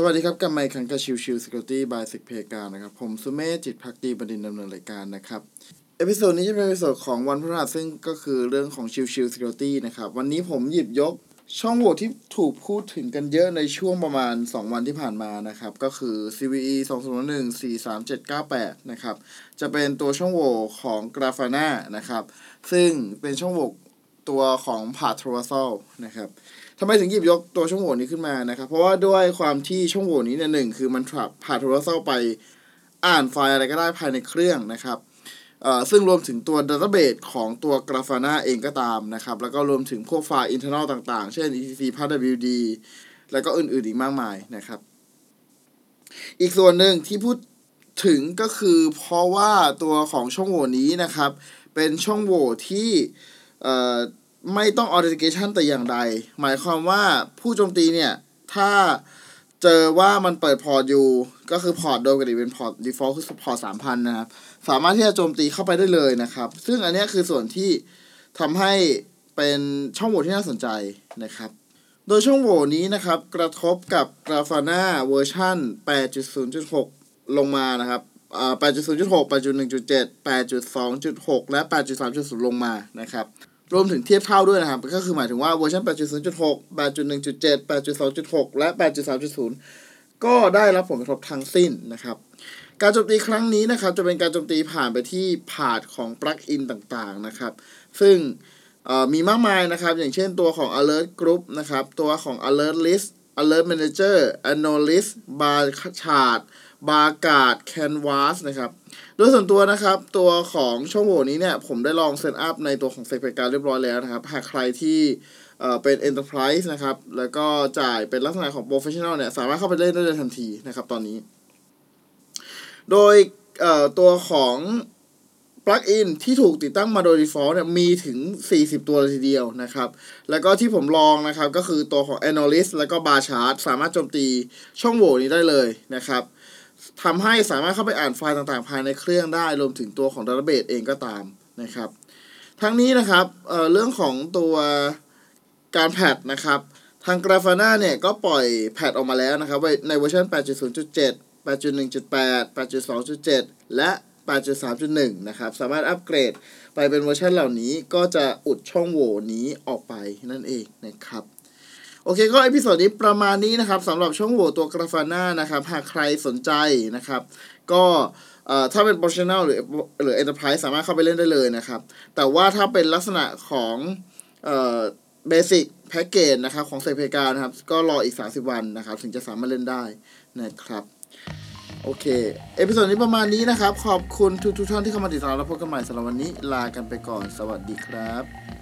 สวัสดีครับกลับมาอีกครั้งกับชิวชิว Security by SECPlayground นะครับ ผมสุเมธจิตภักดีบดินทร์ดำเนินรายการนะครับ episode นี้จะเป็น episode ของวันพฤหัสซึ่งก็คือเรื่องของชิวชิว Security นะครับ วันนี้ผมหยิบยกช่องโหว่ที่ถูกพูดถึงกันเยอะในช่วงประมาณ 2 วันที่ผ่านมานะครับ ก็คือ CVE 2021 43798 นะครับ จะเป็นตัวช่องโหว่ของ Grafana นะครับ ซึ่งเป็นช่องโหว่ตัวของ path traversal นะครับ ทำไมถึงหยิบยกตัวช่องโหว่นี้ขึ้นมานะครับ เพราะว่าด้วยความที่ช่องโหว่นี้เนี่ยหนึ่งคือมันผ่าโทรศัพท์ไปอ่านไฟล์อะไรก็ได้ภายในเครื่องนะครับซึ่งรวมถึงตัว Database ของตัว Grafana เองก็ตามนะครับ แล้วก็รวมถึงพวกไฟล์ internal ต่างๆ เช่น etc pwd แล้วก็อื่นๆอีกมากมายนะครับ อีกส่วนหนึ่งที่พูดถึงก็คือเพราะว่าตัวของช่องโหว่นี้นะครับ เป็นช่องโหว่ที่ ไม่ต้อง authentication แต่อย่างใด หมายความว่าผู้โจมตีเนี่ย ถ้าเจอว่ามันเปิด port อยู่ ก็คือ port โดยปกติเป็น port default คือ port 3,000นะครับ สามารถที่จะโจมตีเข้าไปได้เลยนะครับ ซึ่งอันนี้คือส่วนที่ทำให้เป็นช่องโหว่ที่น่าสนใจนะครับ โดยช่องโหว่นี้นะครับ กระทบกับ Grafana เวอร์ชัน8.0.6 ลงมานะครับอ่า8.0.6 8.1.7 8.2.6 และ 8.3.0 ลงมานะครับ รวมถึงเทียบเท่าด้วยนะครับ ก็คือหมายถึงว่าเวอร์ชัน 8.0.6 8.1.7 8.2.6 และ 8.3.0 ก็ได้รับผลกระทบทั้งสิ้นนะครับ การโจมตีครั้งนี้นะครับ จะเป็นการโจมตีผ่านไปที่พาดของปลั๊กอินต่างๆนะครับ ซึ่งมีมากมายนะครับ อย่างเช่นตัวของ alert group นะครับ ตัวของ alert list alert manager analyst bar chart bar card canvas นะครับ โดยส่วนตัวนะครับ ตัวของช่องโหว่นี้เนี่ย ผมได้ลอง setup ในตัวของเซกเ e การเรียบร้อยแล้วนะครับ หากใครที่เป็น enterprise นะครับ แล้วก็จ่ายเป็นลักษณะของ professional เนี่ย สามารถเข้าไปเล่นได้เลยทันทีนะครับตอนนี้ โดยตัวของ plugin ที่ถูกติดตั้งมาโดย default เนี่ยมีถึง 40 ตัวเลยทีเดียวนะครับ แล้วก็ที่ผมลองนะครับ ก็คือตัวของ annolist แล้วก็ bar chart สามารถโจมตีช่องโหว่นี้ได้เลยนะครับ ทำให้สามารถเข้าไปอ่านไฟล์ต่างๆ ภายในเครื่องได้ รวมถึงตัวของ database เองก็ตามนะครับ ทั้งนี้นะครับเรื่องของตัวการ patch นะครับทาง Grafana เนี่ยก็ปล่อย patch ออกมาแล้วนะครับในเวอร์ชัน8.0.7 8.1.8 8.2.7 และ 8.3.1 นะครับ สามารถอัปเกรดไปเป็นเวอร์ชันเหล่านี้ก็จะอุดช่องโหว่นี้ออกไปนั่นเองนะครับ โอเคก็ episode นี้ประมาณนี้นะครับสำหรับช่องโหว่ตัว Grafana นะครับ หากใครสนใจนะครับ ก็ถ้าเป็น professional หรือหรือ enterprise สามารถเข้าไปเล่นได้เลยนะครับ แต่ว่าถ้าเป็นลักษณะของ basic package นะครับของเซเพกานะครับ ก็รออีก 30 วันนะครับ ถึงจะสามารถเล่นได้นะครับ โอเค episode นี้ประมาณนี้นะครับ ขอบคุณทุกทุกท่านที่เข้ามาติดตามและพบกันใหม่สำหรับวันนี้ ลากันไปก่อน สวัสดีครับ